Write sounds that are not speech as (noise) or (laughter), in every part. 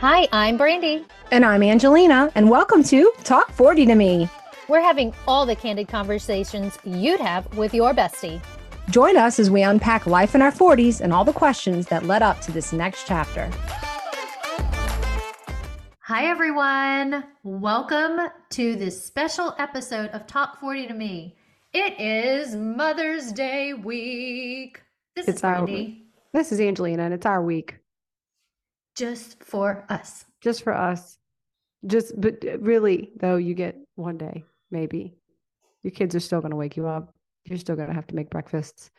Hi, I'm Brandy. And I'm Angelina, and welcome to Talk 40 to Me. We're having all the candid conversations you'd have with your bestie. Join us as we unpack life in our 40s and all the questions that led up to this next chapter. Hi, everyone. Welcome to this special episode of Talk 40 to Me. It is Mother's Day week. This It's is our- Brandy. This is Angelina, and it's our week Just for us. just for us. Just, but really, though, you get one day, maybe. Your kids are still going to wake you up. You're still going to have to make breakfasts.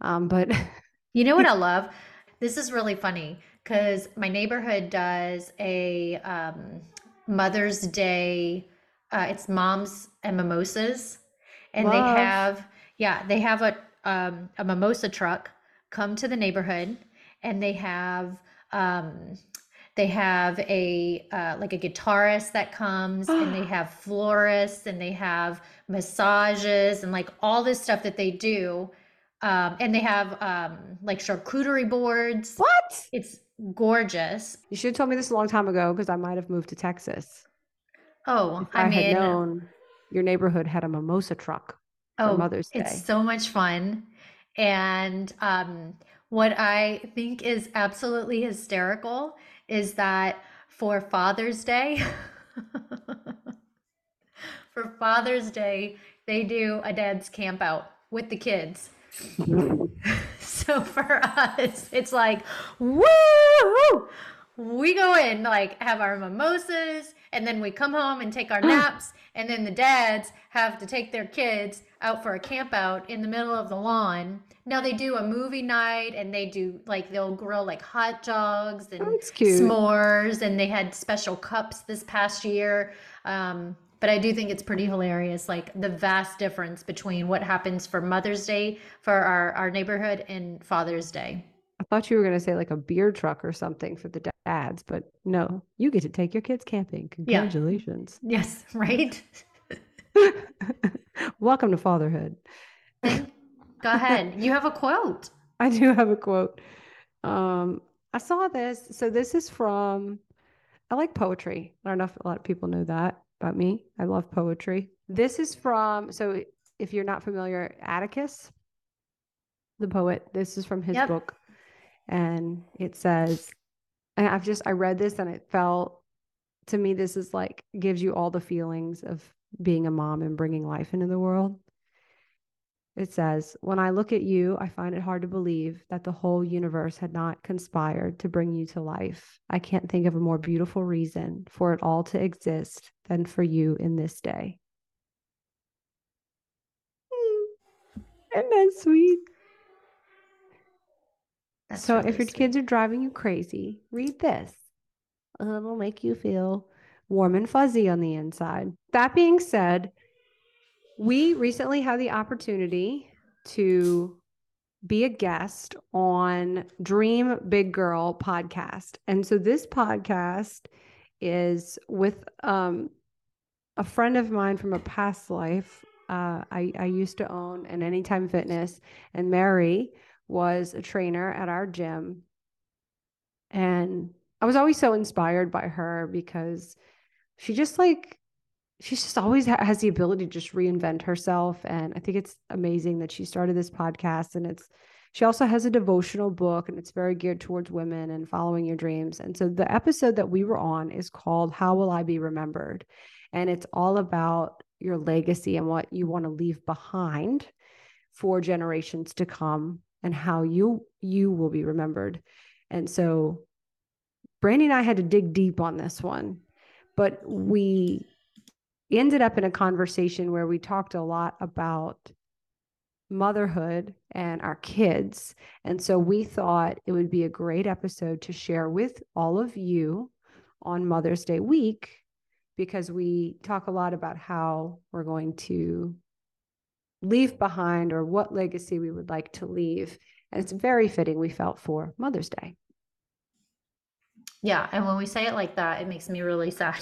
Um, but (laughs) You know what I (laughs) love? This is really funny because my neighborhood does a um, Mother's Day. Uh, it's moms and mimosas, and they have yeah they have a um, a mimosa truck come to the neighborhood, and they have um, they have a uh, like a guitarist that comes, (gasps) and they have florists, and they have massages, and like all this stuff that they do um, and they have um, like charcuterie boards. what? It's gorgeous. You should have told me this a long time ago because I might have moved to Texas. Oh, If I, I, mean, had known your neighborhood had a mimosa truck oh, Mother's Day. it's so much fun. And um, what I think is absolutely hysterical is that for Father's Day, (laughs) for Father's Day, they do a dad's camp out with the kids. (laughs) So for us, it's like, woo! We go in, like, have our mimosas, and then we come home and take our mm. naps, and then the dads have to take their kids out for a camp out in the middle of the lawn. Now they do a movie night, and they do like they'll grill like hot dogs and s'mores, and they had special cups this past year. Um, but I do think it's pretty hilarious, like the vast difference between what happens for Mother's Day for our, our neighborhood and Father's Day. I thought you were going to say like a beer truck or something for the dads, but no, you get to take your kids camping. Yeah. Congratulations. Yes, (laughs) right? (laughs) (laughs) Welcome to fatherhood. (laughs) Go ahead. You have a quote. (laughs) I do have a quote. Um, I saw this. So this is from, I like poetry. I don't know if a lot of people know that about me. I love poetry. This is from, so if you're not familiar, Atticus, the poet, this is from his Yep. book. And it says, and I've just, I read this and it felt, to me, this is like, gives you all the feelings of being a mom and bringing life into the world. It says, When I look at you, I find it hard to believe that the whole universe had not conspired to bring you to life. I can't think of a more beautiful reason for it all to exist than for you in this day. Hmm. Isn't that sweet? That's so, really if your sweet. kids are driving you crazy, read this. It'll make you feel warm and fuzzy on the inside. That being said, we recently had the opportunity to be a guest on Dream Big Girl podcast. And so this podcast is with um, a friend of mine from a past life. Uh, I, I used to own an Anytime Fitness, and Mary was a trainer at our gym. And I was always so inspired by her because she just like she just always ha- has the ability to just reinvent herself and i think it's amazing that she started this podcast and it's she also has a devotional book and it's very geared towards women and following your dreams and so the episode that we were on is called how will i be remembered? And it's all about your legacy and what you want to leave behind for generations to come and how you you will be remembered. And so brandy and i had to dig deep on this one but we ended up in a conversation where we talked a lot about motherhood and our kids. And so we thought it would be a great episode to share with all of you on Mother's Day week because we talk a lot about how we're going to leave behind or what legacy we would like to leave. And it's very fitting, we felt, for Mother's Day. Yeah, and when we say it like that, it makes me really sad.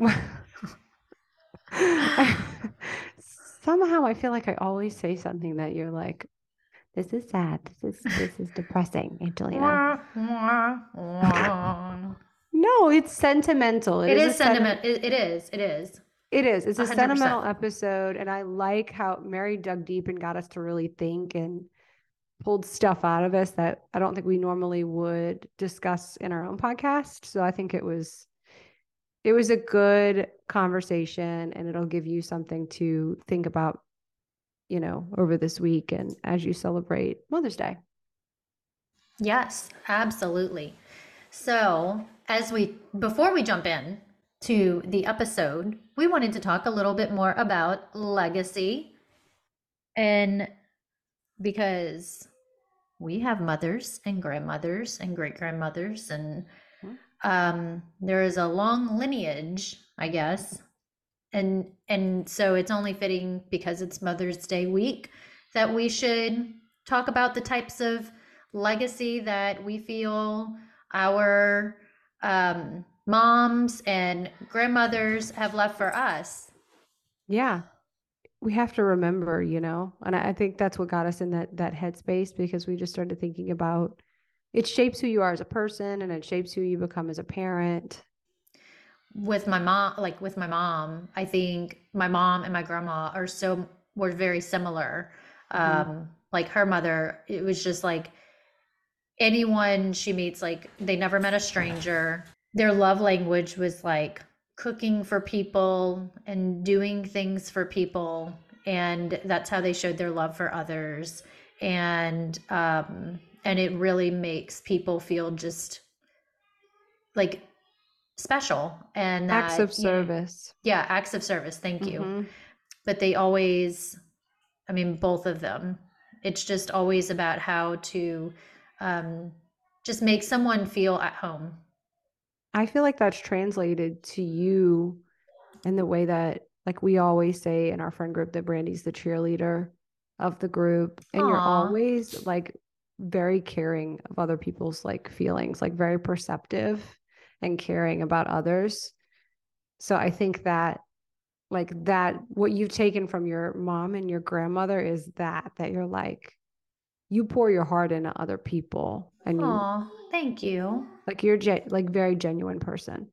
(laughs) Somehow I feel like I always say something that you're like, This is sad. This is this is depressing, Angelina. No, it's sentimental. It is a senti- sentiment. It, it is. It is. It is. It's a 100%. sentimental episode, and I like how Mary dug deep and got us to really think and pulled stuff out of us that I don't think we normally would discuss in our own podcast. So I think it was it was a good conversation and it'll give you something to think about, you know, over this week and as you celebrate Mother's Day. Yes, absolutely. So, as we before we jump in to the episode, we wanted to talk a little bit more about legacy. And because we have mothers and grandmothers and great grandmothers and um there is a long lineage, I guess. And and so it's only fitting because it's Mother's Day week that we should talk about the types of legacy that we feel our um, moms and grandmothers have left for us. Yeah. We have to remember, you know, and I I think that's what got us in that that headspace because we just started thinking about it shapes who you are as a person and it shapes who you become as a parent. With my mom, like with my mom, I think my mom and my grandma are so were very similar. Mhm. Um, like her mother, it was just like anyone she meets, like they never met a stranger. Their love language was like cooking for people and doing things for people. And that's how they showed their love for others. And um, and it really makes people feel just like special and Acts that, of you know- service. yeah, acts of service. Thank you Mhm. but they always i mean both of them it's just always about how to um, just make someone feel at home I feel like that's translated to you in the way that, like we always say in our friend group, that Brandy's the cheerleader of the group. And you're always like very caring of other people's like feelings, like very perceptive and caring about others. So I think that, like, that what you've taken from your mom and your grandmother is that, that you're like, you pour your heart into other people and you oh thank you like you're gen- like very genuine person.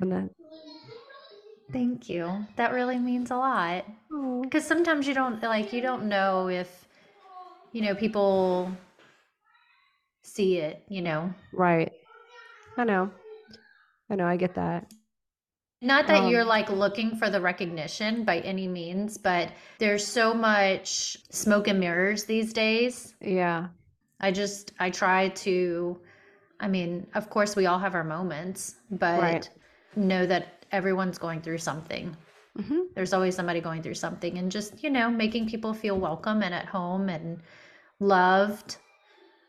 And then thank you that really means a lot because sometimes you don't like you don't know if you know people see it you know right. I know. I know. I get that. Not that you're Um, like looking for the recognition by any means, but there's so much smoke and mirrors these days. Yeah. I just I try to I mean, of course we all have our moments, but Right. know that everyone's going through something. hmm There's always somebody going through something and just, you know, making people feel welcome and at home and loved.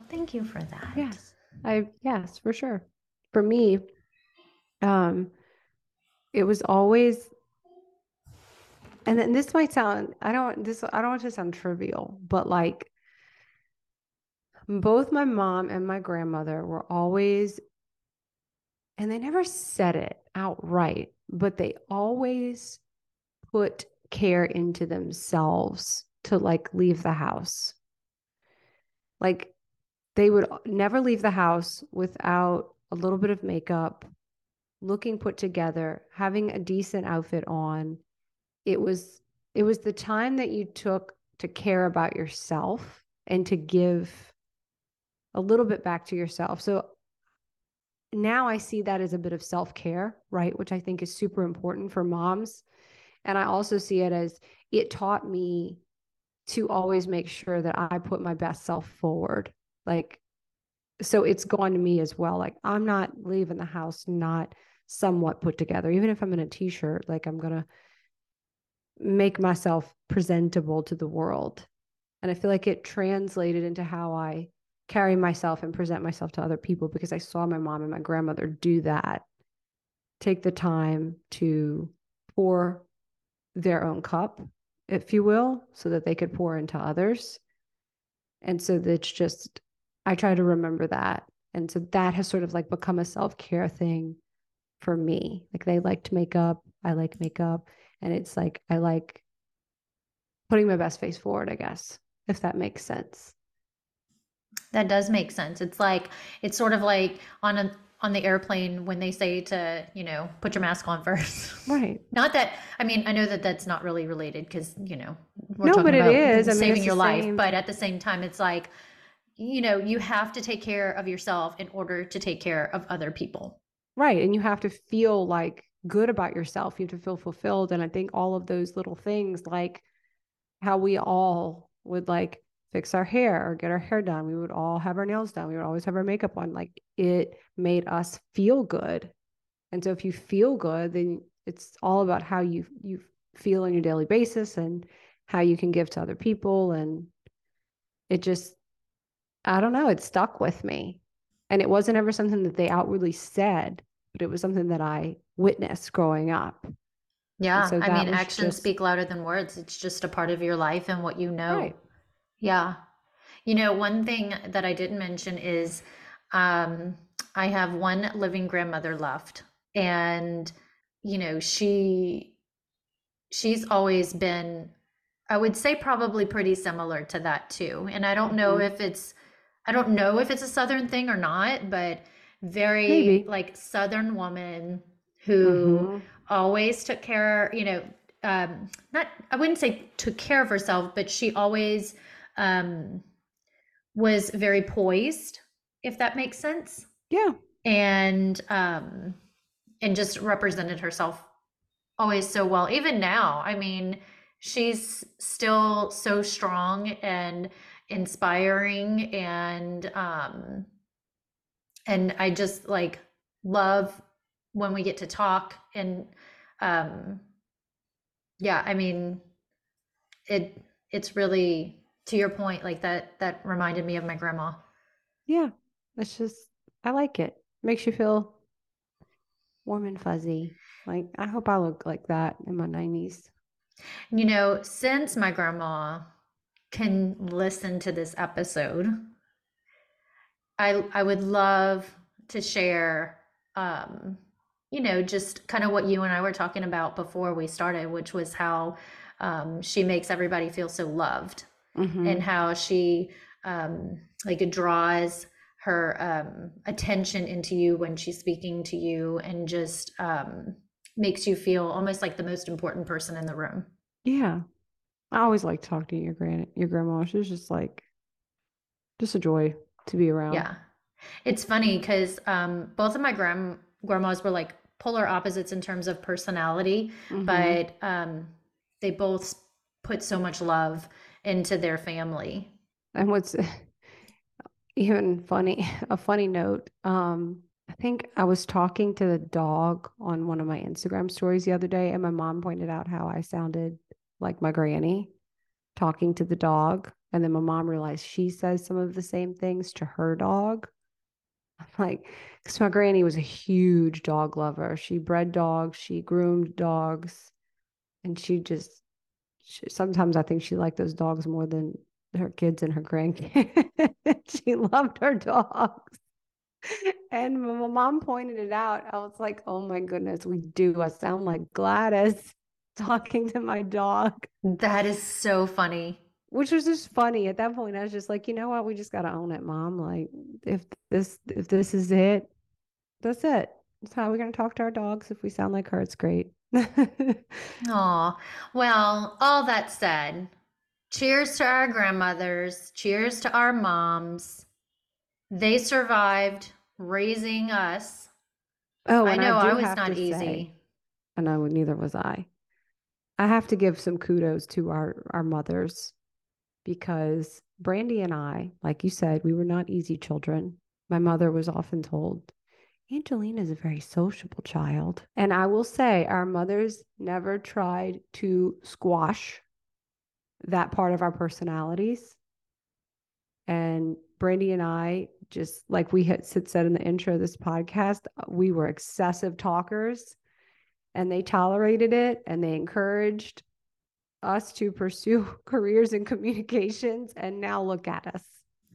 Thank you for that. Yes. I yes, for sure. For me, um, it was always and then this might sound I don't this I don't want to sound trivial, but like both my mom and my grandmother were always and they never said it outright, but they always put care into themselves to like leave the house. Like they would never leave the house without a little bit of makeup, looking put together, having a decent outfit on. It was it was the time that you took to care about yourself and to give a little bit back to yourself. So now I see that as a bit of self-care, right? Which I think is super important for moms. And I also see it as it taught me to always make sure that I put my best self forward. Like, so it's gone to me as well. Like, I'm not leaving the house not somewhat put together. Even if I'm in a t shirt, like, I'm going to make myself presentable to the world. And I feel like it translated into how I carry myself and present myself to other people because I saw my mom and my grandmother do that. Take the time to pour their own cup, if you will, so that they could pour into others. And so it's just, I try to remember that. And so that has sort of like become a self care thing for me. Like they liked makeup, I like makeup. And it's like, I like putting my best face forward, I guess, if that makes sense. That does make sense. It's like it's sort of like on a on the airplane when they say to you know put your mask on first. Right. (laughs) Not that I mean I know that that's not really related because you know we're No, talking but it is. I mean, saving your life, same- but at the same time it's like you know you have to take care of yourself in order to take care of other people. Right. And you have to feel like good about yourself. You have to feel fulfilled. And I think all of those little things, like how we all would like fix our hair or get our hair done, we would all have our nails done, we would always have our makeup on. Like it made us feel good. And so if you feel good, then it's all about how you you feel on your daily basis and how you can give to other people. And it just, I don't know, it stuck with me. And it wasn't ever something that they outwardly said, but it was something that I witnessed growing up. Yeah, so I mean actions just- speak louder than words. It's just a part of your life and what you know. Right. Yeah. You know, one thing that I didn't mention is um, I have one living grandmother left. And, you know, she she's always been, I would say probably pretty similar to that too. And I don't know Mhm. if it's I don't know if it's a southern thing or not, but very Maybe. like southern woman who Mhm. always took care, you know, um, not, I wouldn't say took care of herself, but she always um, was very poised, if that makes sense. Yeah. And, um, and just represented herself always so well. Even now, I mean, she's still so strong and inspiring and, um, and I just like love when we get to talk and um yeah i mean it it's really to your point like that that reminded me of my grandma Yeah. It's just, I like it. Makes you feel warm and fuzzy. Like, I hope I look like that in my 90s. you know since my grandma can listen to this episode i i would love to share um you know just kind of what you and i were talking about before we started which was how um, she makes everybody feel so loved Mhm. and how she um, like draws her um, attention into you when she's speaking to you and just um, makes you feel almost like the most important person in the room Yeah. I always like talking to your grand your grandma. She was just like just a joy to be around. yeah it's funny because um, both of my grand grandmas were like polar opposites in terms of personality Mhm. but um, they both put so much love into their family And what's (laughs) even funny, a funny note, um, I think I was talking to the dog on one of my Instagram stories the other day, and my mom pointed out how I sounded like my granny talking to the dog. And then my mom realized she says some of the same things to her dog. I'm like, because my granny was a huge dog lover. She bred dogs, she groomed dogs, and she just, she, sometimes I think she liked those dogs more than her kids and her grandkids. (laughs) she loved her dogs. And my mom pointed it out, I was like, oh my goodness, we do. I sound like Gladys (laughs) talking to my dog, that is so funny which was just funny. At that point, I was just like, you know what? We just got to own it, mom. Like, if this, if this is it, that's it. That's how we're going to talk to our dogs. If we sound like her, it's great. (laughs) Oh, well, all that said, cheers to our grandmothers, cheers to our moms. They survived raising us. Oh, I know I, do was not easy. say- I know, neither was I. I have to give some kudos to our our mothers because Brandy and I, like you said, we were not easy children. My mother was often told, Angelina is a very sociable child. And I will say, our mothers never tried to squash that part of our personalities. And Brandy and I, just like we had said said in the intro of this podcast, we were excessive talkers and they tolerated it and they encouraged us to pursue (laughs) careers in communications. And now look at us.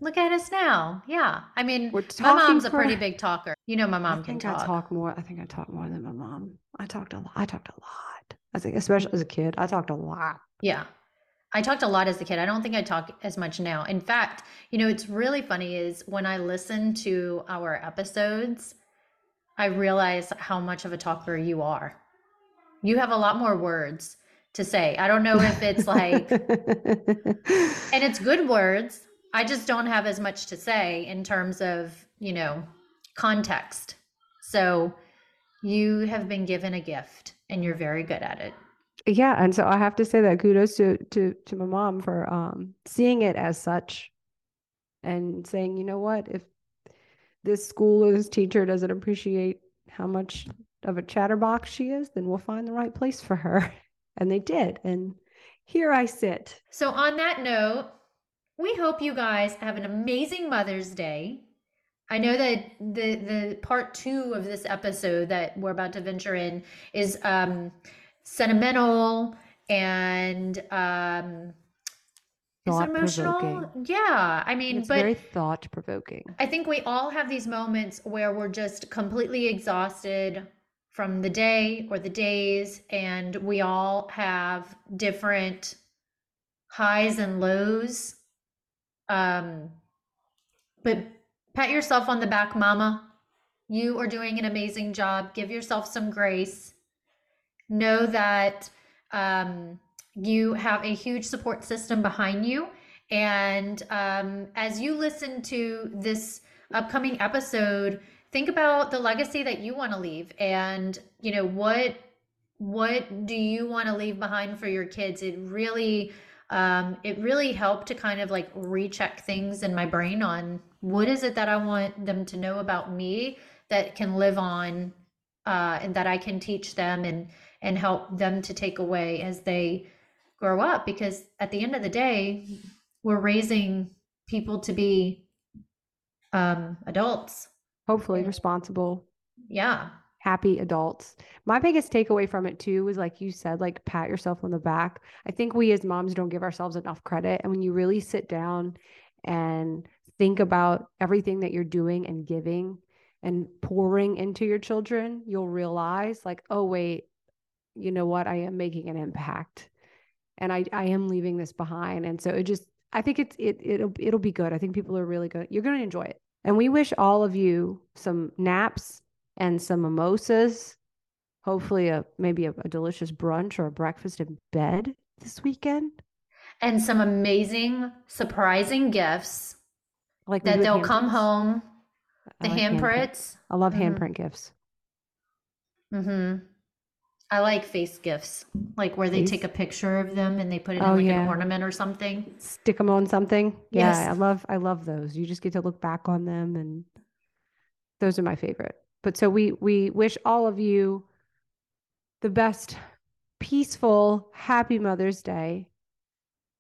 Look at us now. Yeah. I mean, my mom's a pretty big talker. You know, my mom I can think I talk. talk more. I think I talk more than my mom. I talked a lot. I talked a lot. I think, especially as a kid, I talked a lot. Yeah. I talked a lot as a kid. I don't think I talk as much now. In fact, you know, it's really funny is when I listen to our episodes, I realize how much of a talker you are. You have a lot more words to say. I don't know if it's like, (laughs) and it's good words. I just don't have as much to say in terms of, you know, context. So you have been given a gift and you're very good at it. Yeah, and so I have to say that kudos to to to my mom for um seeing it as such and saying, you know what, if this school or this teacher doesn't appreciate how much of a chatterbox she is, then we'll find the right place for her. (laughs) And they did. And here I sit. So on that note, we hope you guys have an amazing Mother's Day. I know that the the part two of this episode that we're about to venture in is um sentimental and um is emotional yeah i mean it's but very thought provoking i think we all have these moments where we're just completely exhausted from the day or the days and we all have different highs and lows. Um but pat yourself on the back mama. You are doing an amazing job. Give yourself some grace. Know that um, you have a huge support system behind you. And um, as you listen to this upcoming episode, think about the legacy that you want to leave and you know what what do you want to leave behind for your kids? It really um, it really helped to kind of like recheck things in my brain on what is it that i want them to know about me that can live on uh, and that i can teach them and and help them to take away as they grow up because at the end of the day we're raising people to be um adults hopefully responsible yeah happy adults my biggest takeaway from it too was like you said like pat yourself on the back i think we as moms don't give ourselves enough credit and when you really sit down and think about everything that you're doing and giving and pouring into your children you'll realize like oh wait you know what, I am making an impact and I, I am leaving this behind. And so it just, I think it's, it, it'll, it'll be good. I think people are really good. You're going to enjoy it. And we wish all of you some naps and some mimosas, hopefully a, maybe a, a delicious brunch or a breakfast in bed this weekend. And some amazing, surprising gifts like that they'll come home. The like handprints. Handprint. I love mm-hmm. handprint gifts. Mm-hmm. I like face gifts, like where they face? take a picture of them and they put it oh, in like yeah. an ornament or something. Stick them on something. Yes. Yeah, I love I love those. You just get to look back on them and those are my favorite. But so we we wish all of you the best peaceful happy Mother's Day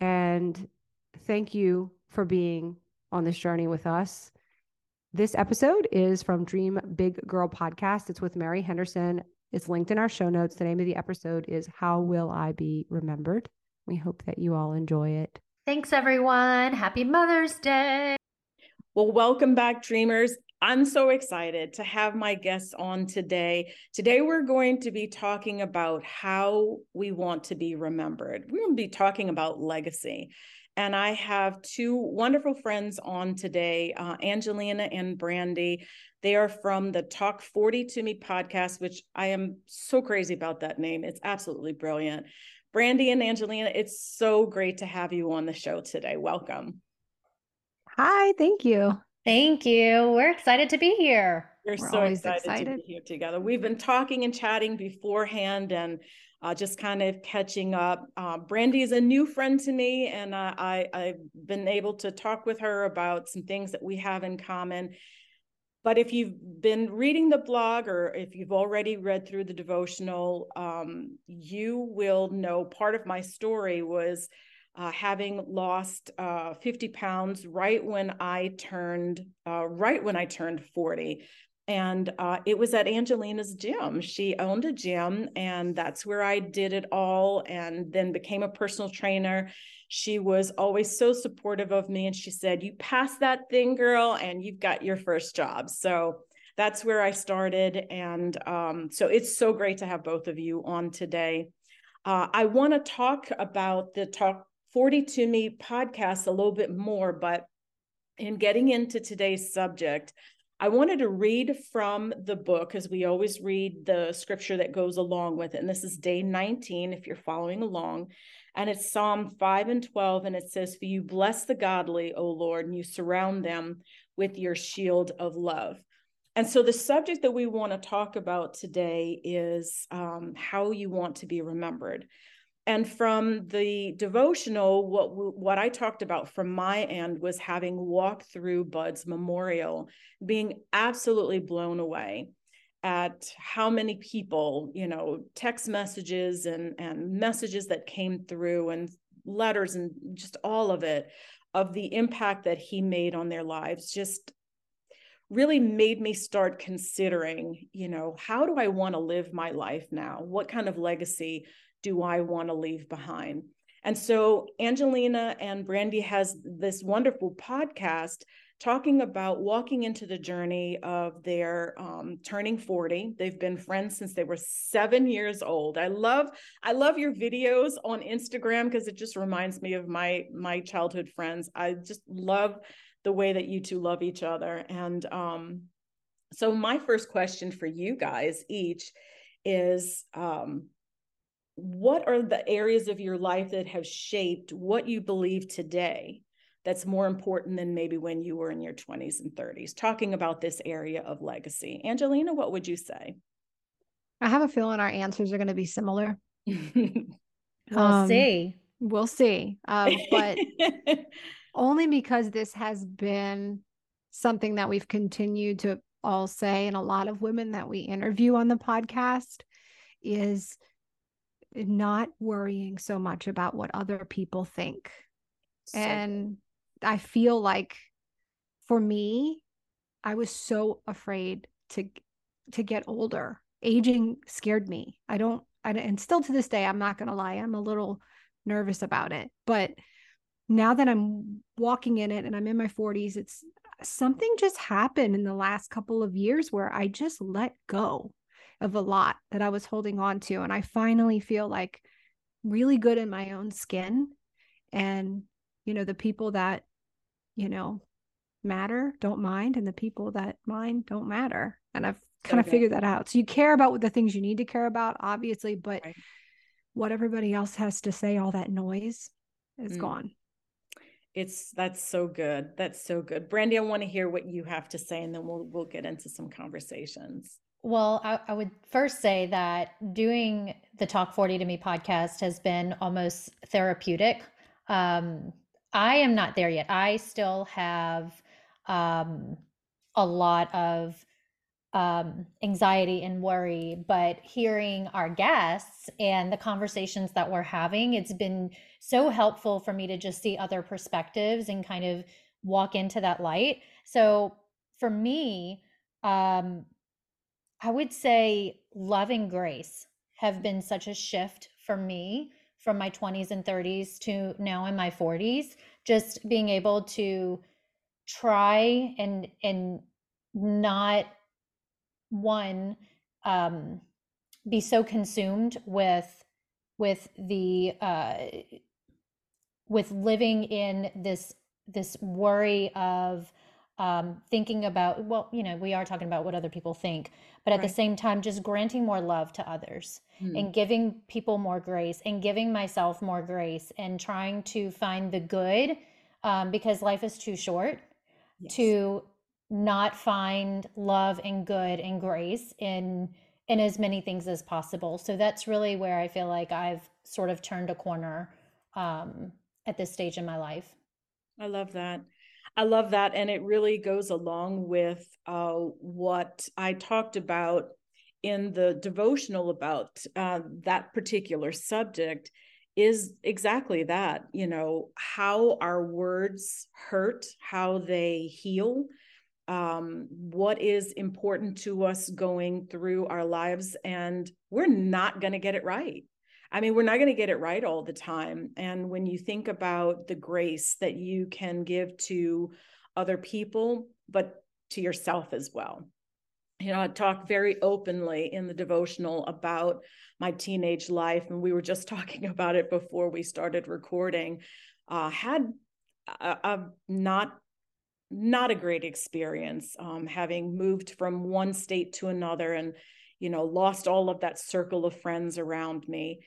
and thank you for being on this journey with us. This episode is from Dream Big Girl podcast. It's with Mary Henderson, it's linked in our show notes. The name of the episode is How Will I Be Remembered? We hope that you all enjoy it. Thanks, everyone. Happy Mother's Day. Well, welcome back, dreamers. I'm so excited to have my guests on today. Today, we're going to be talking about how we want to be remembered. We're going to be talking about legacy. And I have two wonderful friends on today, uh, Angelina and Brandy. They are from the Talk 40 to Me podcast, which I am so crazy about that name. It's absolutely brilliant. Brandy and Angelina, it's so great to have you on the show today. Welcome. Hi, thank you. Thank you. We're excited to be here. We're, We're so excited, excited, to be here together. We've been talking and chatting beforehand and uh, just kind of catching up. Uh, Brandy is a new friend to me, and uh, I, I've been able to talk with her about some things that we have in common. But if you've been reading the blog or if you've already read through the devotional, um, you will know part of my story was uh, having lost uh, 50 pounds right when I turned uh, right when I turned 40. And uh, it was at Angelina's gym. She owned a gym, and that's where I did it all and then became a personal trainer she was always so supportive of me. And she said, You passed that thing, girl, and you've got your first job. So that's where I started. And um, so it's so great to have both of you on today. Uh, I want to talk about the Talk 40 to Me podcast a little bit more, but in getting into today's subject, I wanted to read from the book as we always read the scripture that goes along with it. And this is day 19, if you're following along. And it's Psalm 5 and 12. And it says, For you bless the godly, O Lord, and you surround them with your shield of love. And so the subject that we want to talk about today is um, how you want to be remembered. And from the devotional, what what I talked about from my end was having walked through Bud's memorial, being absolutely blown away at how many people, you know, text messages and and messages that came through and letters and just all of it of the impact that he made on their lives just really made me start considering, you know, how do I want to live my life now? What kind of legacy do I want to leave behind? And so Angelina and Brandy has this wonderful podcast talking about walking into the journey of their um, turning 40 they've been friends since they were seven years old. I love i love your videos on instagram because it just reminds me of my my childhood friends. I just love the way that you two love each other. And um, so my first question for you guys each is um, what are the areas of your life that have shaped what you believe today that's more important than maybe when you were in your 20s and 30s talking about this area of legacy. Angelina what would you say? I have a feeling our answers are going to be similar. (laughs) We'll um, see. we'll see. Uh, but (laughs) only because this has been something that we've continued to all say and a lot of women that we interview on the podcast is not worrying so much about what other people think. So and I feel like for me, I was so afraid to to get older. Aging scared me. I don't I and still to this day I'm not going to lie, I'm a little nervous about it. But now that I'm walking in it and I'm in my 40s, it's something just happened in the last couple of years where I just let go of a lot that I was holding on to. And I finally feel like really good in my own skin. And, you know, the people that, you know, matter don't mind, and the people that mind don't matter. And I've kind of figured that out. So you care about what the things you need to care about, obviously, but right. what everybody else has to say, all that noise is mm. gone. It's that's so good. That's so good. Brandy, I want to hear what you have to say and then we'll we'll get into some conversations. Well, I, I, would first say that doing the Talk 40 to Me podcast has been almost therapeutic. Um, I am not there yet. I still have um, a lot of um, anxiety and worry, but hearing our guests and the conversations that we're having, it's been so helpful for me to just see other perspectives and kind of walk into that light. So for me, um, I would say love and grace have been such a shift for me from my 20s and 30s to now in my 40s just being able to try and and not one um be so consumed with with the uh with living in this this worry of um, thinking about well you know we are talking about what other people think but at right. the same time just granting more love to others mm. and giving people more grace and giving myself more grace and trying to find the good um, because life is too short yes. to not find love and good and grace in in as many things as possible so that's really where i feel like i've sort of turned a corner um, at this stage in my life i love that I love that. And it really goes along with uh, what I talked about in the devotional about uh, that particular subject is exactly that you know how our words hurt how they heal um, what is important to us going through our lives and we're not going to get it right I mean, we're not going to get it right all the time. And when you think about the grace that you can give to other people, but to yourself as well. you know, I talk very openly in the devotional about my teenage life, and we were just (laughs) talking about it before we started recording. Uh, had a, a not not a great experience um, having moved from one state to another and you know lost all of that circle of friends around me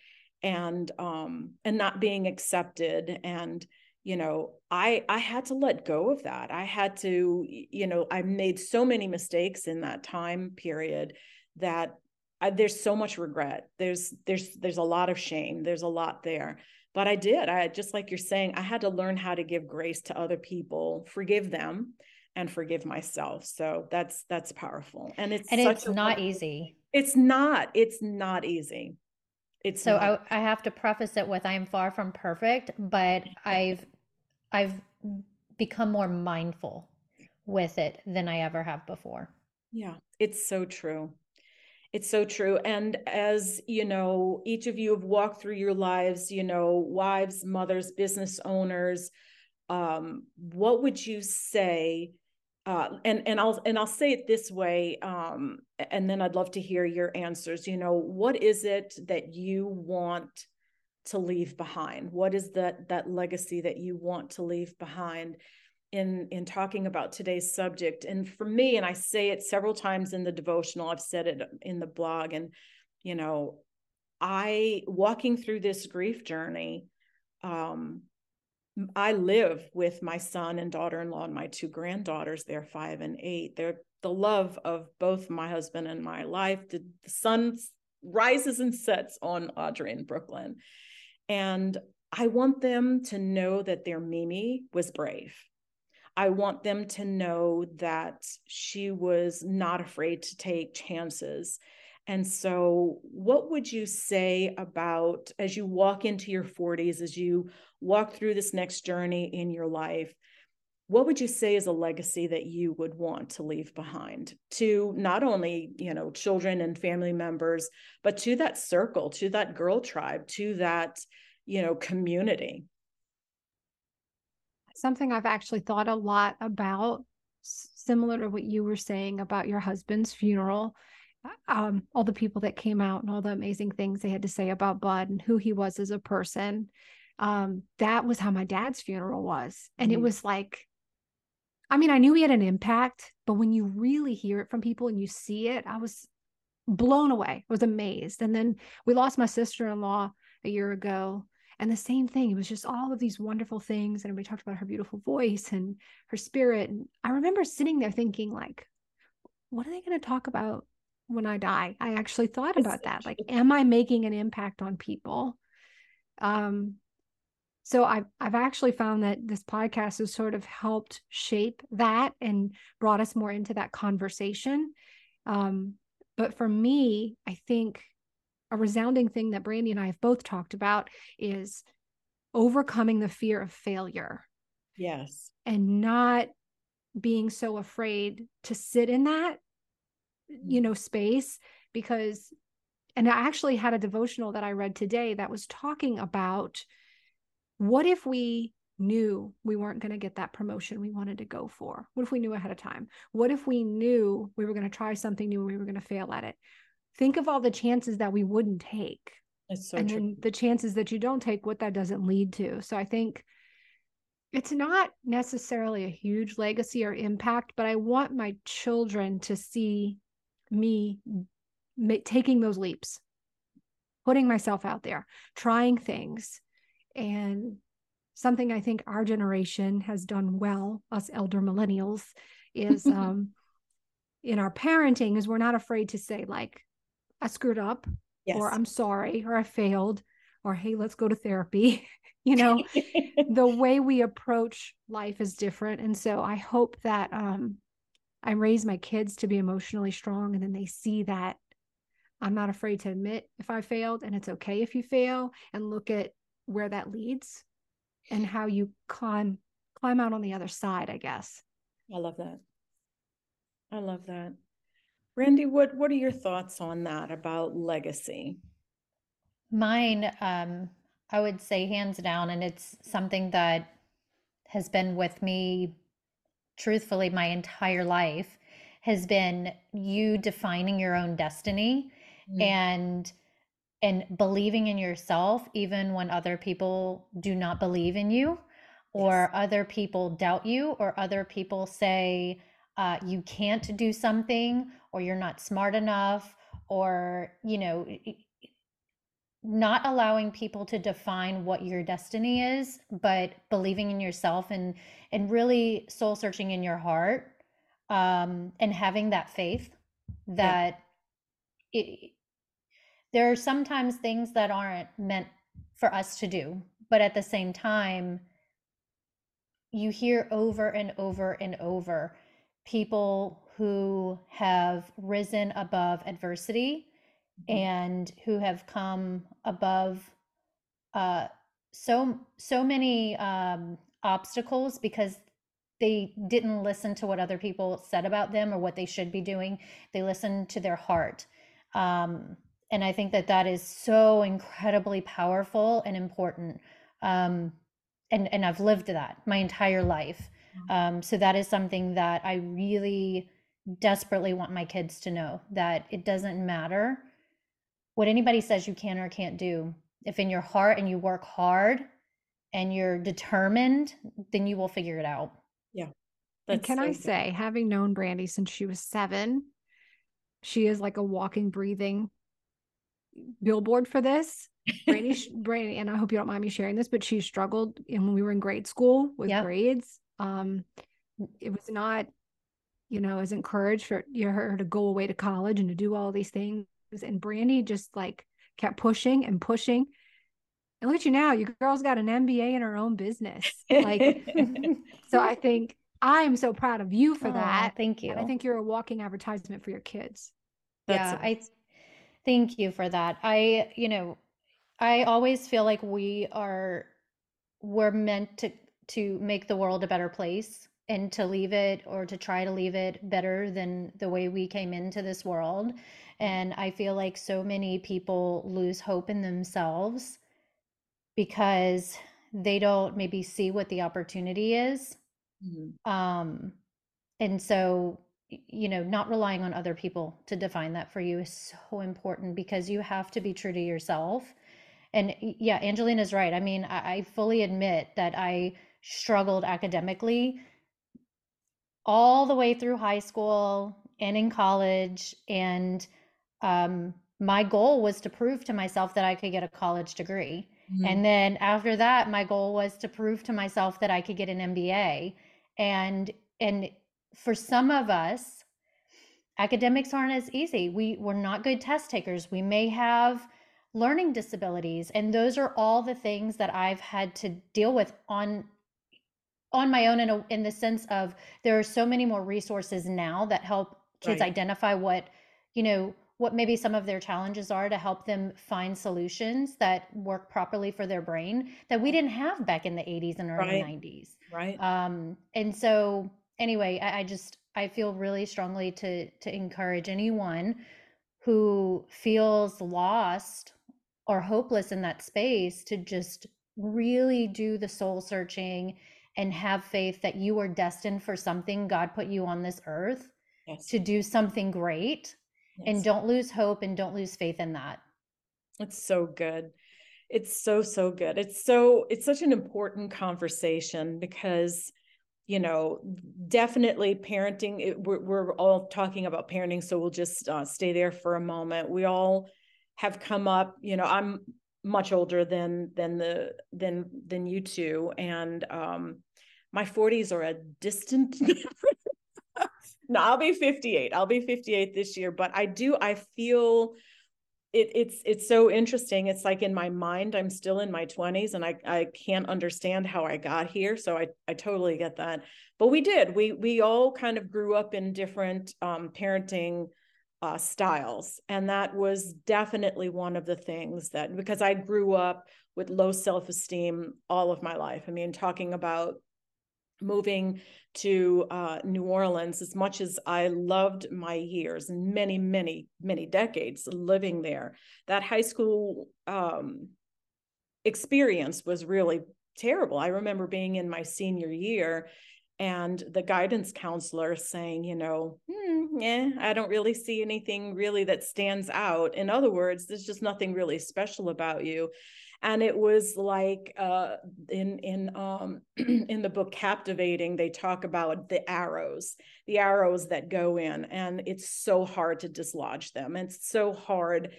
and um and not being accepted. And you know i i had to let go of that. I had to you know i made so many mistakes in that time period that I, there's so much regret. There's there's there's a lot of shame. There's a lot there. But i did. I just like you're saying i had to learn how to give grace to other people forgive them and forgive myself. So that's that's powerful. And it's and it's not easy it's not it's not easy it's so not. I, I have to preface it with I am far from perfect, but (laughs) I've I've become more mindful with it than I ever have before. Yeah, it's so true. It's so true. And as you know, each of you have walked through your lives, you know, wives, mothers, business owners. Um, what would you say uh, and and I'll and I'll say it this way, um, and then I'd love to hear your answers. You know, what is it that you want to leave behind? What is that that legacy that you want to leave behind? In in talking about today's subject, and for me, and I say it several times in the devotional. I've said it in the blog, and you know, I walking through this grief journey. Um, I live with my son and daughter-in-law and my two granddaughters. They're five and eight. They're the love of both my husband and my life. The, the sun rises and sets on Audrey in Brooklyn. And I want them to know that their Mimi was brave. I want them to know that she was not afraid to take chances. And so, what would you say about as you walk into your 40s, as you walk through this next journey in your life, what would you say is a legacy that you would want to leave behind to not only you know children and family members but to that circle to that girl tribe to that you know community? Something i've actually thought a lot about similar to what you were saying about your husband's funeral um, all the people that came out and all the amazing things they had to say about bud and who he was as a person um, that was how my dad's funeral was. And mm-hmm. it was like, I mean, I knew he had an impact, but when you really hear it from people and you see it, I was blown away. I was amazed. And then we lost my sister in law a year ago. And the same thing, it was just all of these wonderful things. And we talked about her beautiful voice and her spirit. And I remember sitting there thinking, like, what are they going to talk about when I die? I actually thought about that. Like, am I making an impact on people? Um, so I've I've actually found that this podcast has sort of helped shape that and brought us more into that conversation. Um, but for me, I think a resounding thing that Brandy and I have both talked about is overcoming the fear of failure. Yes. And not being so afraid to sit in that, you know, space because and I actually had a devotional that I read today that was talking about what if we knew we weren't going to get that promotion we wanted to go for? What if we knew ahead of time? What if we knew we were going to try something new and we were going to fail at it? Think of all the chances that we wouldn't take. So and true. then the chances that you don't take, what that doesn't lead to. So I think it's not necessarily a huge legacy or impact, but I want my children to see me taking those leaps, putting myself out there, trying things, and something I think our generation has done well, us elder millennials, is (laughs) um, in our parenting is we're not afraid to say like, I screwed up, yes. or I'm sorry, or I failed, or hey, let's go to therapy. (laughs) you know, (laughs) the way we approach life is different, and so I hope that um, I raise my kids to be emotionally strong, and then they see that I'm not afraid to admit if I failed, and it's okay if you fail, and look at where that leads and how you climb climb out on the other side i guess. I love that. I love that. Brandy what what are your thoughts on that about legacy? Mine um i would say hands down and it's something that has been with me truthfully my entire life has been you defining your own destiny mm-hmm. and and believing in yourself even when other people do not believe in you or yes. other people doubt you or other people say uh, you can't do something or you're not smart enough or you know not allowing people to define what your destiny is but believing in yourself and and really soul searching in your heart um, and having that faith that yeah. it, there are sometimes things that aren't meant for us to do but at the same time you hear over and over and over people who have risen above adversity. And who have come above uh, so so many um, obstacles because they didn't listen to what other people said about them or what they should be doing. They listened to their heart. Um, and I think that that is so incredibly powerful and important. Um, and and I've lived that my entire life. Mm-hmm. Um, so that is something that I really desperately want my kids to know that it doesn't matter what anybody says you can or can't do. If in your heart and you work hard and you're determined, then you will figure it out. Yeah. and can so I good. say, having known Brandy since she was seven, she is like a walking, breathing billboard for this. Brandy, (laughs) Brandy, and I hope you don't mind me sharing this, but she struggled and when we were in grade school with yep. grades. Um, it was not, you know, as encouraged for you know, her to go away to college and to do all these things. And Brandy just like kept pushing and pushing. And look at you now, your girl's got an MBA in her own business. Like, (laughs) so I think I am so proud of you for oh, that. Thank you. And I think you're a walking advertisement for your kids. That's yeah, I thank you for that. I, you know, I always feel like we are we're meant to to make the world a better place and to leave it or to try to leave it better than the way we came into this world. And I feel like so many people lose hope in themselves because they don't maybe see what the opportunity is. Mm-hmm. Um, and so, you know, not relying on other people to define that for you is so important because you have to be true to yourself. And yeah, Angelina's right. I mean, I, I fully admit that I struggled academically all the way through high school and in college. And um, my goal was to prove to myself that I could get a college degree. Mm-hmm. And then after that, my goal was to prove to myself that I could get an MBA. And and for some of us, academics aren't as easy. We we're not good test takers. We may have learning disabilities and those are all the things that I've had to deal with on on my own in, a, in the sense of there are so many more resources now that help kids right. identify what you know what maybe some of their challenges are to help them find solutions that work properly for their brain that we didn't have back in the 80s and early right. 90s right um and so anyway I, I just i feel really strongly to to encourage anyone who feels lost or hopeless in that space to just really do the soul searching and have faith that you are destined for something God put you on this earth yes. to do something great. Yes. And don't lose hope and don't lose faith in that. It's so good. It's so, so good. It's so, it's such an important conversation because, you know, definitely parenting, it, we're, we're all talking about parenting. So we'll just uh, stay there for a moment. We all have come up, you know, I'm much older than than the than than you two and um my 40s are a distant (laughs) no i'll be 58 i'll be 58 this year but i do i feel it, it's it's so interesting it's like in my mind i'm still in my 20s and i i can't understand how i got here so i i totally get that but we did we we all kind of grew up in different um parenting uh, styles. And that was definitely one of the things that, because I grew up with low self esteem all of my life. I mean, talking about moving to uh, New Orleans, as much as I loved my years and many, many, many decades living there, that high school um, experience was really terrible. I remember being in my senior year and the guidance counselor saying, you know, hmm, yeah, I don't really see anything really that stands out. In other words, there's just nothing really special about you. And it was like uh, in in um, (clears throat) in the book Captivating, they talk about the arrows, the arrows that go in, and it's so hard to dislodge them. It's so hard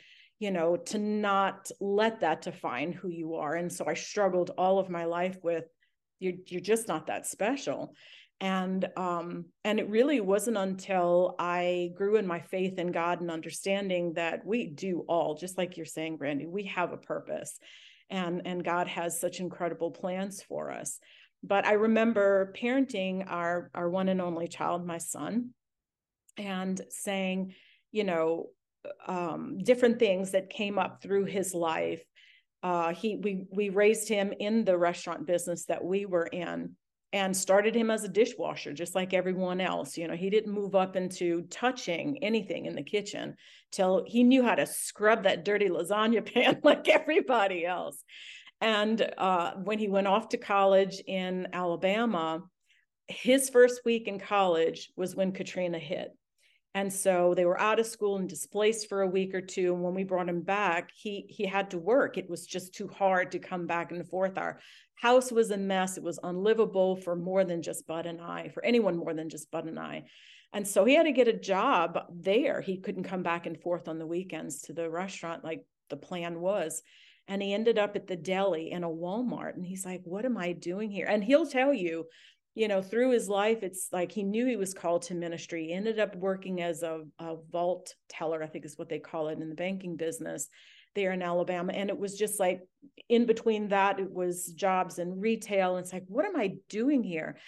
you know to not let that define who you are. And so i struggled all of my life with you're you're just not that special. And um and it really wasn't until i grew in my faith in god and understanding that we do all just like you're saying brandy we have a purpose and and god has such incredible plans for us. But i remember parenting our our one and only child my son and saying you know um different things that came up through his life. Uh, he we we raised him in the restaurant business that we were in and started him as a dishwasher just like everyone else. You know he didn't move up into touching anything in the kitchen till he knew how to scrub that dirty lasagna (laughs) pan like everybody else. And uh, when he went off to college in alabama his first week in college was when katrina hit and so they were out of school and displaced for a week or two. And when we brought him back he he had to work. It was just too hard to come back and forth. Our house was a mess. It was unlivable for more than just bud and i for anyone more than just bud and i. And so he had to get a job there. He couldn't come back and forth on the weekends to the restaurant like the plan was. And he ended up at the deli in a walmart. And he's like what am i doing here? And he'll tell you you know, through his life, it's like he knew he was called to ministry. He ended up working as a, a vault teller, I think is what they call it in the banking business there in Alabama. And it was just like in between that, it was jobs in retail. And it's like, what am I doing here?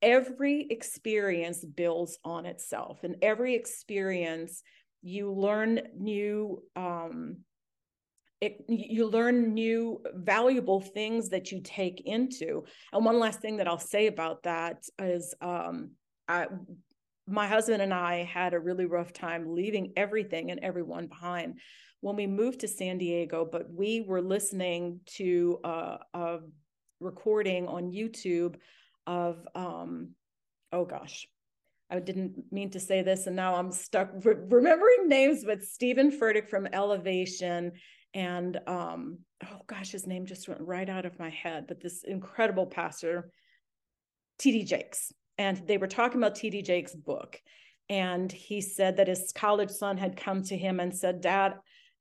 Every experience builds on itself, and every experience you learn new um, it, you learn new valuable things that you take into and one last thing that i'll say about that is um, I, my husband and i had a really rough time leaving everything and everyone behind when we moved to san diego but we were listening to a, a recording on youtube of um, oh gosh I didn't mean to say this, and now I'm stuck re- remembering names. But Stephen Furtick from Elevation and um, oh gosh, his name just went right out of my head. But this incredible pastor, T.D. Jakes, and they were talking about T.D. Jakes' book, and he said that his college son had come to him and said, "Dad."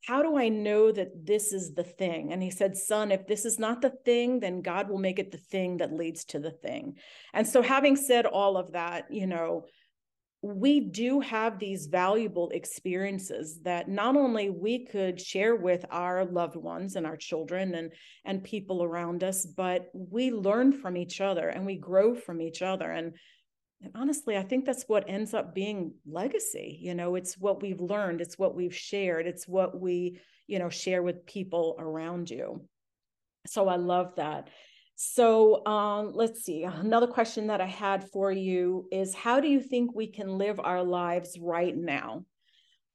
How do I know that this is the thing? And he said, Son, if this is not the thing, then God will make it the thing that leads to the thing. And so, having said all of that, you know, we do have these valuable experiences that not only we could share with our loved ones and our children and and people around us but we learn from each other and we grow from each other. And and honestly i think that's what ends up being legacy. You know it's what we've learned it's what we've shared it's what we you know share with people around you. So i love that so um, let's see. Another question that I had for you is how do you think we can live our lives right now,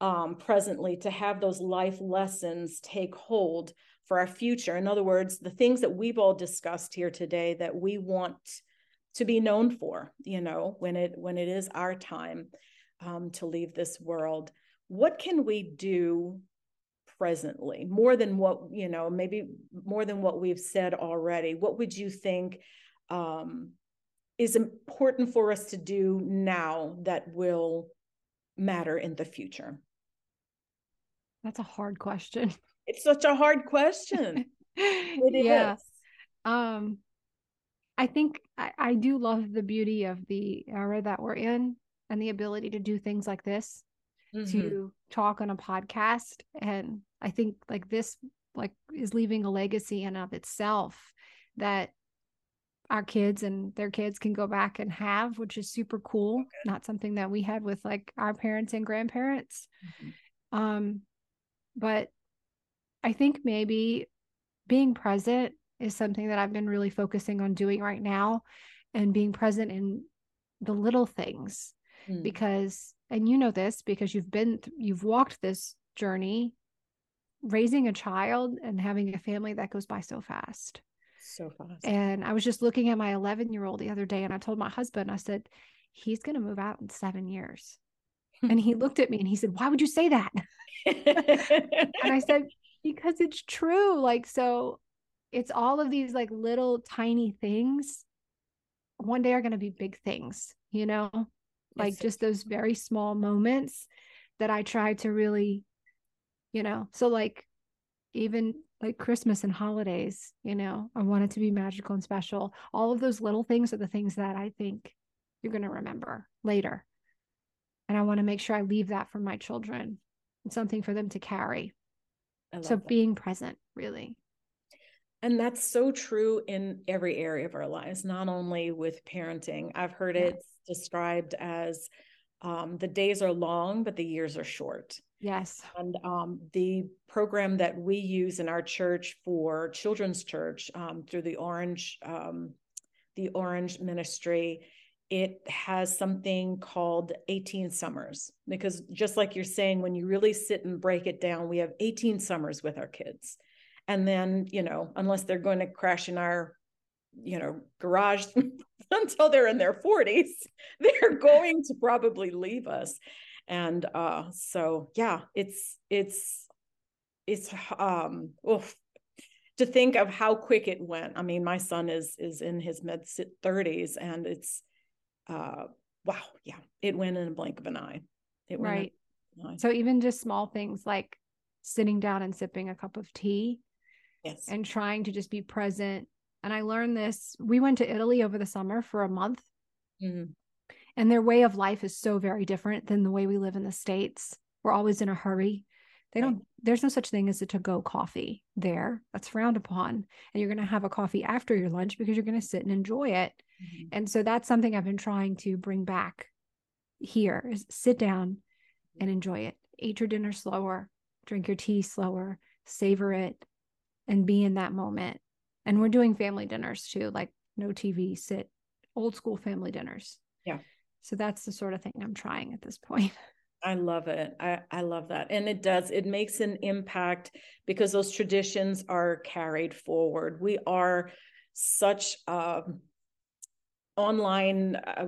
um, presently, to have those life lessons take hold for our future? In other words, the things that we've all discussed here today that we want to be known for, you know, when it when it is our time um, to leave this world. What can we do presently more than what you know maybe more than what we've said already what would you think um, is important for us to do now that will matter in the future that's a hard question it's such a hard question (laughs) it yeah. Is. um i think I, I do love the beauty of the era that we're in and the ability to do things like this mm-hmm. to talk on a podcast and I think like this like is leaving a legacy in and of itself that our kids and their kids can go back and have, which is super cool. Okay. Not something that we had with like our parents and grandparents. Mm-hmm. Um, but I think maybe being present is something that I've been really focusing on doing right now and being present in the little things mm. because and you know this because you've been you've walked this journey raising a child and having a family that goes by so fast. So fast. And I was just looking at my 11 year old the other day and I told my husband, I said, he's going to move out in seven years. (laughs) and he looked at me and he said, Why would you say that? (laughs) and I (laughs) said, Because it's true. Like, so it's all of these like little tiny things one day are going to be big things, you know, like It's- just those very small moments that I try to really, you know, so like even like Christmas and holidays, you know, I want it to be magical and special. All of those little things are the things that I think you're going to remember later. And I want to make sure I leave that for my children and something for them to carry. So that. being present, really. And that's so true in every area of our lives, not only with parenting. I've heard Yeah. it described as um, the days are long, but the years are short. Yes. And um, the program that we use in our church for children's church um, through the Orange, um, the Orange Ministry, it has something called 18 summers. Because just like you're saying, when you really sit and break it down, we have 18 summers with our kids. And then, you know, unless they're going to crash in our, you know, garage (laughs) until they're in their 40s, (laughs) they're going to probably leave us and uh so yeah it's it's it's um oof, to think of how quick it went i mean my son is is in his mid 30s and it's uh wow yeah it went in a blink of an eye it went in a Right. blink of an eye. So even just small things like sitting down and sipping a cup of tea yes and trying to just be present. And I learned this. We went to Italy over the summer for a month, Mhm. and their way of life is so very different than the way we live in the States. We're always in a hurry. They don't, there's no such thing as a to go coffee there. That's frowned upon. And you're going to have a coffee after your lunch because you're going to sit and enjoy it. Mhm. And so that's something I've been trying to bring back here is sit down and enjoy it. Eat your dinner slower, drink your tea slower, savor it, and be in that moment. And we're doing family dinners too, like no TV, sit, old school family dinners. Yeah. So that's the sort of thing I'm trying at this point. (laughs) I love it. I, I love that. And it does, it makes an impact because those traditions are carried forward. We are such um, online uh,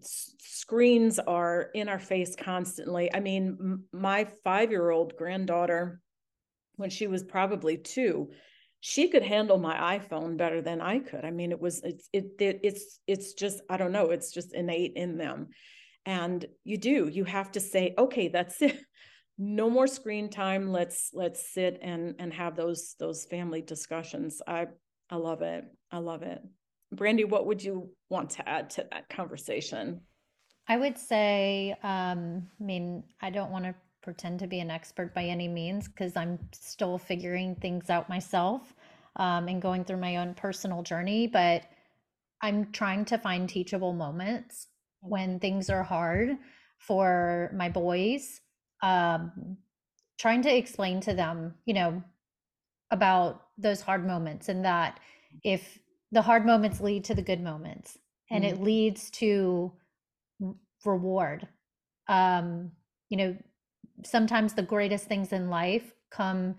screens are in our face constantly. I mean, m- my five year old granddaughter, when she was probably two, she could handle my iPhone better than I could. I mean, it was it's it, it it's it's just I don't know. It's just innate in them. And you do you have to say okay that's (laughs) it. No more screen time. Let's let's sit and and have those those family discussions. I i love it. I love it. Brandy what would you want to add to that conversation? I would say, um, I mean, I don't want to pretend to be an expert by any means because I'm still figuring things out myself um, and going through my own personal journey, but I'm trying to find teachable moments when things are hard for my boys. Um, trying to explain to them, you know, about those hard moments and that if the hard moments lead to the good moments and it leads to reward um you know sometimes the greatest things in life come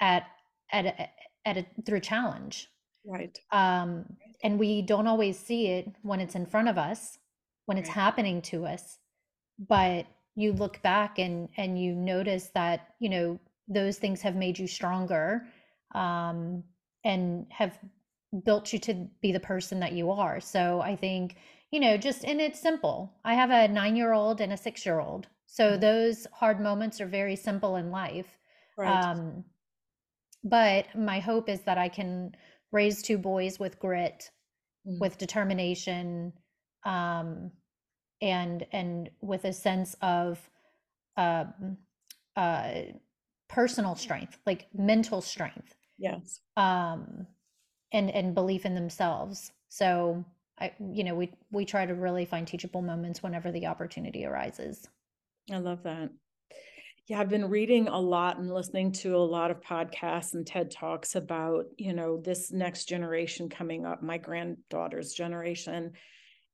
at at a, at a through challenge. Right. Um and we don't always see it when it's in front of us when it's Right. happening to us but you look back and and you notice that you know those things have made you stronger um and have built you to be the person that you are. So i think you know just and it's simple. I have a 9 year old and a 6 year old so Mhm. those hard moments are very simple in life right um, but my hope is that I can raise two boys with grit, Mhm. with determination, um, and and with a sense of um, uh, personal strength, like mental strength, yes um, and and belief in themselves. So I, you know, we we try to really find teachable moments whenever the opportunity arises. I love that. Yeah, I've been reading a lot and listening to a lot of podcasts and TED Talks about, you know, this next generation coming up, my granddaughter's generation,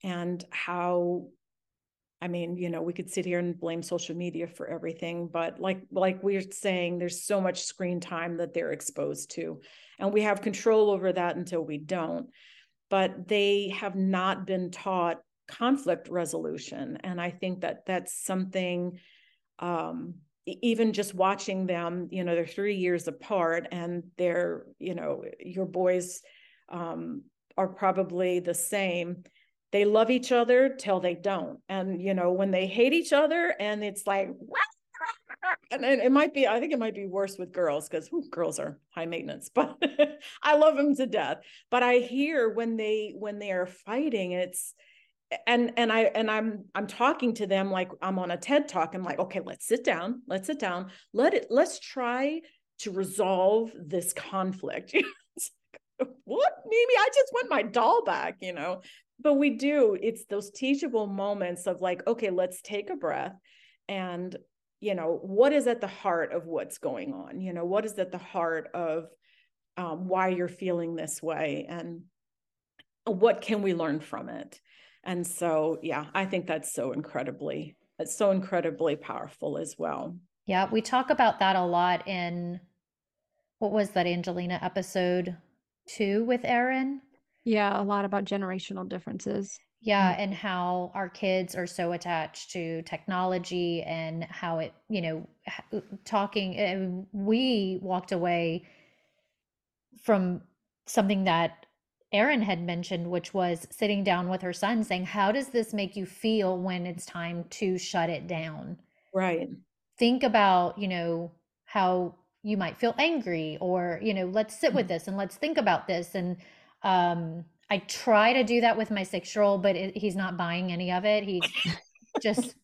and how I mean, you know, we could sit here and blame social media for everything, but like like we're saying, there's so much screen time that they're exposed to. and we have control over that until we don't but they have not been taught conflict resolution. And i think that that's something um, even just watching them you know they're three years apart and they're you know your boys um, are probably the same. They love each other till they don't. And you know when they hate each other and it's like and it might be i think it might be worse with girls because girls are high maintenance (laughs) but i love them to death. But i hear when they when they are fighting it's and and i and i'm i'm talking to them like i'm on a ted talk. I'm like okay let's sit down let's sit down. Let it let's try to resolve this conflict. (laughs) What maybe i just want my doll back you know? But we do. It's those teachable moments of like okay let's take a breath and you know what is at the heart of what's going on? You know what is at the heart of um, why you're feeling this way and what can we learn from it and so yeah i think that's so incredibly it's so incredibly powerful as well. Yeah we talk about that a lot in what was that angelina episode two with erin? Yeah a lot about generational differences. Yeah, and how our kids are so attached to technology and how it, you know, uh, talking. We walked away from something that Erin had mentioned, which was sitting down with her son saying, How does this make you feel when it's time to shut it down? Right. Think about, you know, how you might feel angry or, you know, let's sit with mm-hmm. this and let's think about this. And, um, I try to do that with my six year old, but it, he's not buying any of it. He just,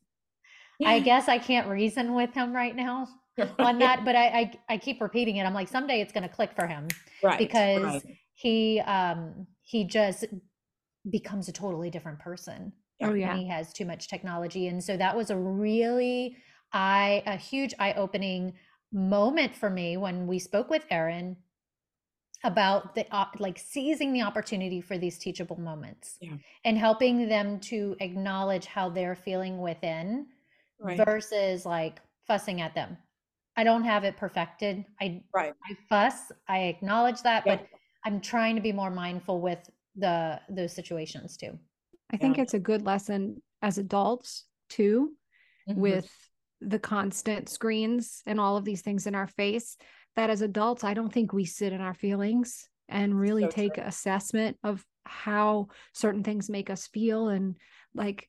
I (laughs) guess I can't reason with him right now (laughs) on that, but I, I, I keep repeating it. I'm like, someday it's going to click for him, right? Because right. He, um, he just becomes a totally different person. Oh yeah, he has too much technology, and so that was a really, I a huge eye opening moment for me when we spoke with Erin about the uh, like seizing the opportunity for these teachable moments yeah. and helping them to acknowledge how they're feeling within right. versus like fussing at them i don't have it perfected i right i fuss i acknowledge that yeah. but i'm trying to be more mindful with the those situations too i think yeah. it's a good lesson as adults too mm-hmm. with the constant screens and all of these things in our face that as adults, I don't think we sit in our feelings and really so take true. assessment of how certain things make us feel. And like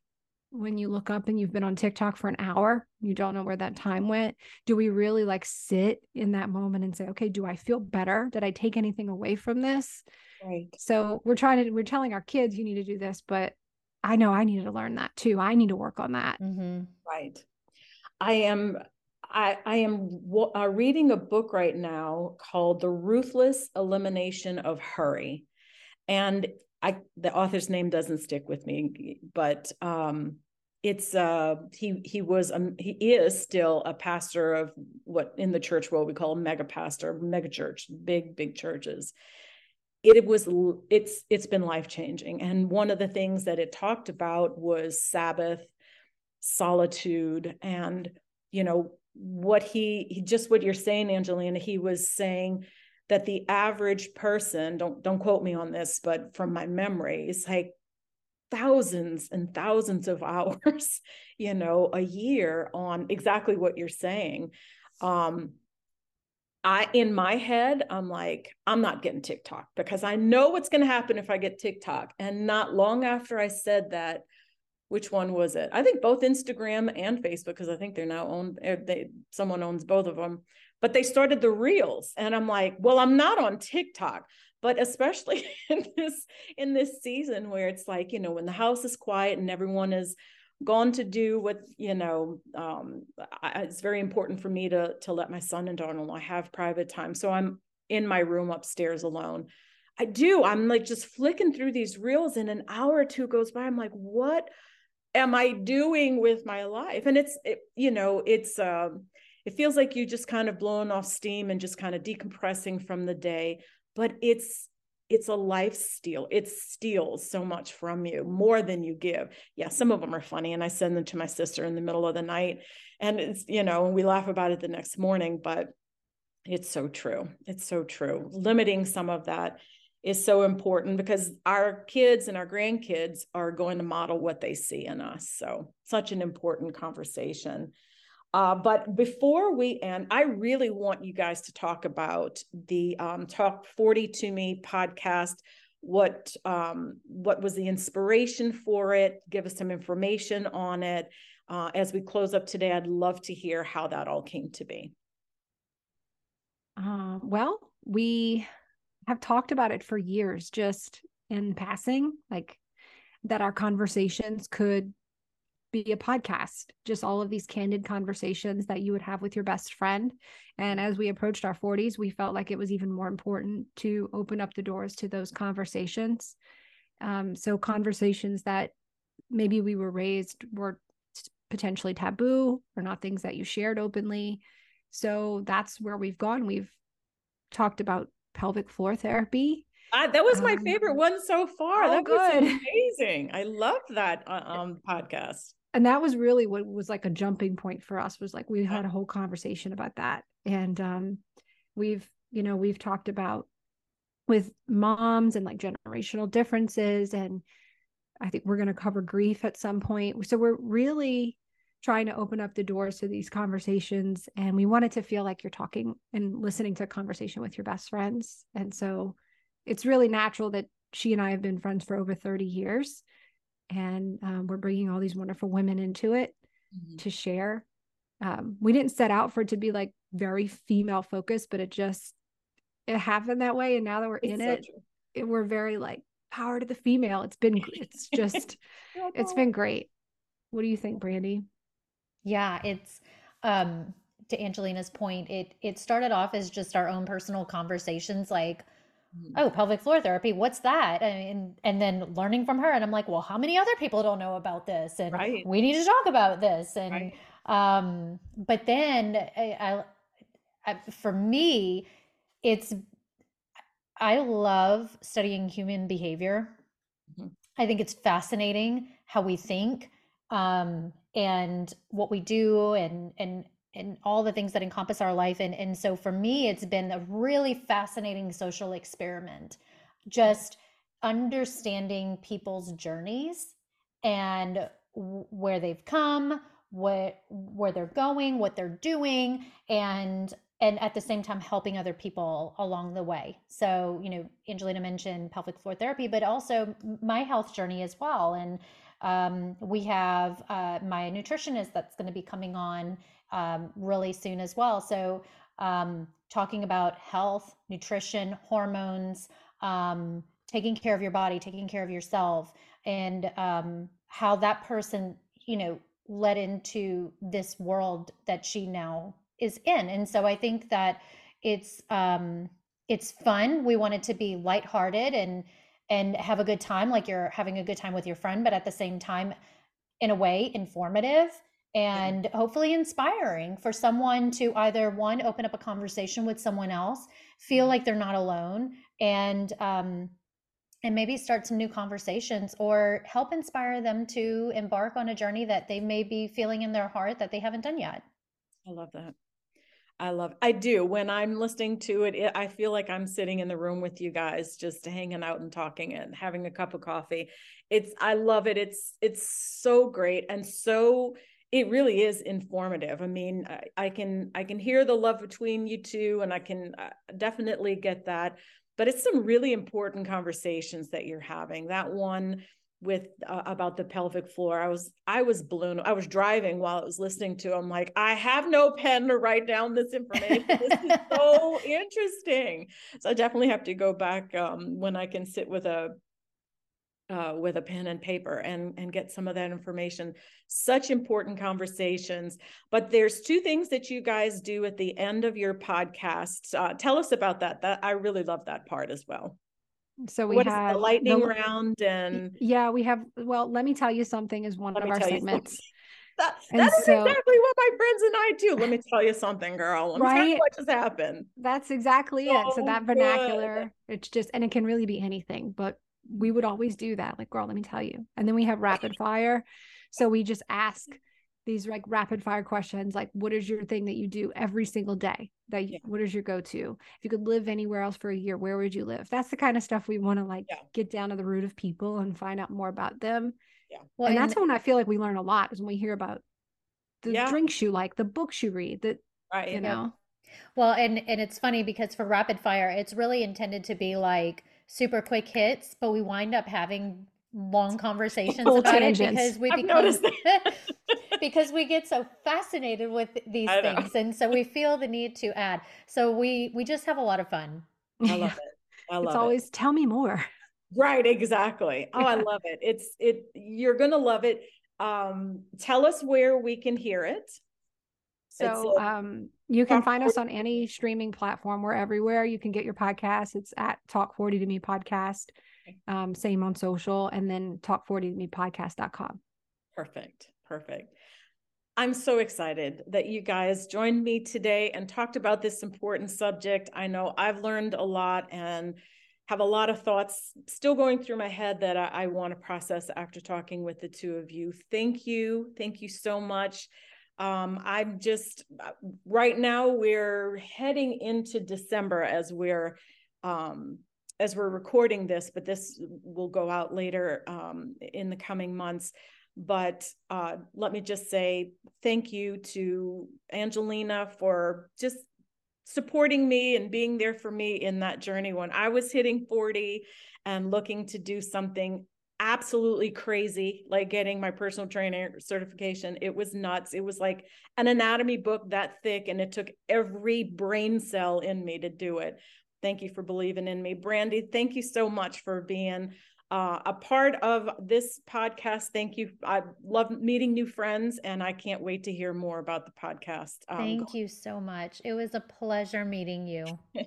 when you look up and you've been on TikTok for an hour, you don't know where that time went. Do we really like sit in that moment and say, okay, do I feel better? Did I take anything away from this? Right. So we're trying to, we're telling our kids, you need to do this, but I know I needed to learn that too. I need to work on that. Mm-hmm. Right. I am I, I am uh, reading a book right now called The Ruthless Elimination of Hurry. And I the author's name doesn't stick with me, but um, it's uh, he he was um, he is still a pastor of what in the church world we call a mega pastor, mega church, big big churches. It was it's it's been life changing, and one of the things that it talked about was Sabbath, solitude, and you know what he, he just what you're saying angelina he was saying that the average person don't don't quote me on this but from my memory is like thousands and thousands of (laughs) hours you know a year on exactly what you're saying um I in my head, I'm like, I'm not getting TikTok because I know what's going to happen if I get TikTok. And not long after I said that, which one was it? I think both Instagram and Facebook, because I think they're now owned. Eh, they someone owns both of them, but they started the reels, and I'm like, well, I'm not on TikTok, but especially (laughs) in this in this season where it's like, you know, when the house is quiet and everyone is gone to do what you know um, I, it's very important for me to to let my son and daughter-in-law have private time. So i'm in my room upstairs alone. I do. I'm like just flicking through these reels and an hour or two goes by. I'm like what am I doing with my life? And it's, it, you know, it's, um, it feels like you just kind of blowing off steam and just kind of decompressing from the day, but it's, it's a life steal. It steals so much from you, more than you give. Yeah, some of them are funny, and I send them to my sister in the middle of the night, and it's you know, we laugh about it the next morning. But It's so true. It's so true. Limiting some of that is so important because our kids and our grandkids are going to model what they see in us. So, such an important conversation. Uh, but before we end, I really want you guys to talk about the um, Talk 40 to Me podcast. What um, what was the inspiration for it? Give us some information on it. Uh, as we close up today, I'd love to hear how that all came to be. Uh, well, we have talked about it for years, just in passing, like that our conversations could be a podcast, just all of these candid conversations that you would have with your best friend. And as we approached our 40s, we felt like it was even more important to open up the doors to those conversations. Um, so, conversations that maybe we were raised were potentially taboo or not things that you shared openly. So, that's where we've gone. We've talked about pelvic floor therapy. Uh, that was my um, favorite one so far. Oh, that good. was (laughs) amazing. I love that uh, um, podcast. And that was really what was like a jumping point for us was like we had a whole conversation about that. And um, we've, you know, we've talked about with moms and like generational differences. And I think we're going to cover grief at some point. So we're really trying to open up the doors to these conversations and we want it to feel like you're talking and listening to a conversation with your best friends and so it's really natural that she and i have been friends for over 30 years and um, we're bringing all these wonderful women into it mm-hmm. to share. Um, we didn't set out for it to be like very female focused but it just it happened that way and now that we're it's in so it, it we're very like power to the female. It's been it's (laughs) just it's been great. What do you think brandy yeah, it's um to Angelina's point, it it started off as just our own personal conversations like. Oh pelvic floor therapy what's that and and then learning from her and i'm like well how many other people don't know about this and right. we need to talk about this and right. um but then I, I, I, for me it's i love studying human behavior mm-hmm. i think it's fascinating how we think um and what we do and and and all the things that encompass our life and and so for me it's been a really fascinating social experiment just understanding people's journeys and where they've come what where they're going what they're doing and and at the same time helping other people along the way. So you know angelina mentioned pelvic floor therapy but also my health journey as well and um, we have uh, my nutritionist that's going to be coming on um, really soon as well. So, um, talking about health, nutrition, hormones, um, taking care of your body, taking care of yourself, and um, how that person, you know, led into this world that she now is in. And so, I think that it's um, it's fun. We want it to be lighthearted and and have a good time like you're having a good time with your friend but at the same time in a way informative and hopefully inspiring for someone to either one open up a conversation with someone else feel mm-hmm. like they're not alone and um and maybe start some new conversations or help inspire them to embark on a journey that they may be feeling in their heart that they haven't done yet i love that I love I do when I'm listening to it, it, I feel like I'm sitting in the room with you guys just hanging out and talking and having a cup of coffee. It's I love it. It's it's so great and so it really is informative. I mean, I, I can I can hear the love between you two and I can uh, definitely get that. But it's some really important conversations that you're having. That one with uh, about the pelvic floor i was i was blown i was driving while i was listening to I'm like i have no pen to write down this information this is (laughs) so interesting so i definitely have to go back um, when i can sit with a uh, with a pen and paper and and get some of that information such important conversations but there's two things that you guys do at the end of your podcasts uh, tell us about that that i really love that part as well so we what have the lightning the, round and yeah, we have well, let me tell you something is one of our segments. (laughs) That, that is so, exactly what my friends and I do. Let me tell you something, girl. Let right? what just happened. That's exactly so it. So that vernacular, good. it's just and it can really be anything, but we would always do that. Like, girl, let me tell you. And then we have rapid fire. So we just ask these like rapid fire questions like what is your thing that you do every single day that you, Yeah. what is your go-to if you could live anywhere else for a year where would you live that's the kind of stuff we want to like Yeah. get down to the root of people and find out more about them yeah Well, and and- that's when i feel like we learn a lot is when we hear about the Yeah. drinks you like the books you read that Right. you know Well, and and it's funny because for rapid fire, it's really intended to be like super quick hits, but we wind up having long conversations Full about tangents. it because we become (laughs) because we get so fascinated with these I know. things, and so we feel the need to add. So we we just have a lot of fun. I love it. I love it's it. always tell me more Right, exactly. Oh, I love it. It's it you're gonna love it. Um, tell us where we can hear it. So a- um, you can find us on any streaming platform. We're everywhere. You can get your podcast. It's at Talk 40 to Me Podcast. Um, same on social and then talk 40 to me podcast.com. Perfect. Perfect. I'm so excited that you guys joined me today and talked about this important subject. I know I've learned a lot and have a lot of thoughts still going through my head that I, I want to process after talking with the two of you. Thank you. Thank you so much. Um, I'm just uh, right now we're heading into December as we're um, as we're recording this, but this will go out later um, in the coming months. But uh, let me just say thank you to Angelina for just supporting me and being there for me in that journey when I was hitting 40 and looking to do something absolutely crazy, like getting my personal trainer certification. It was nuts. It was like an anatomy book that thick, and it took every brain cell in me to do it. Thank you for believing in me. Brandy, thank you so much for being uh, a part of this podcast. Thank you. I love meeting new friends, and I can't wait to hear more about the podcast. Um, Thank you so much. It was a pleasure meeting you. (laughs)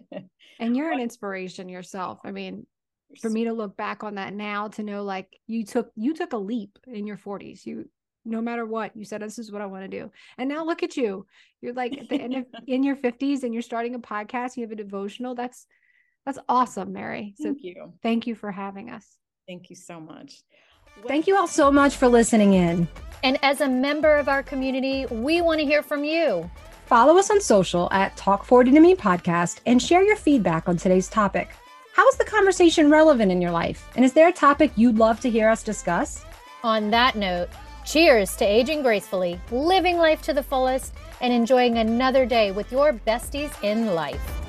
And you're an inspiration yourself. I mean, for me to look back on that now to know like you took you took a leap in your 40s. You no matter what, you said this is what I want to do. And now look at you. You're like at the end of (laughs) in your 50s and you're starting a podcast, you have a devotional. That's that's awesome, Mary. So Thank you. thank you for having us. Thank you so much. Thank you all so much for listening in. And as a member of our community, we want to hear from you. Follow us on social at Talk 40 to Me Podcast and share your feedback on today's topic. How is the conversation relevant in your life? And is there a topic you'd love to hear us discuss? On that note, cheers to aging gracefully, living life to the fullest, and enjoying another day with your besties in life.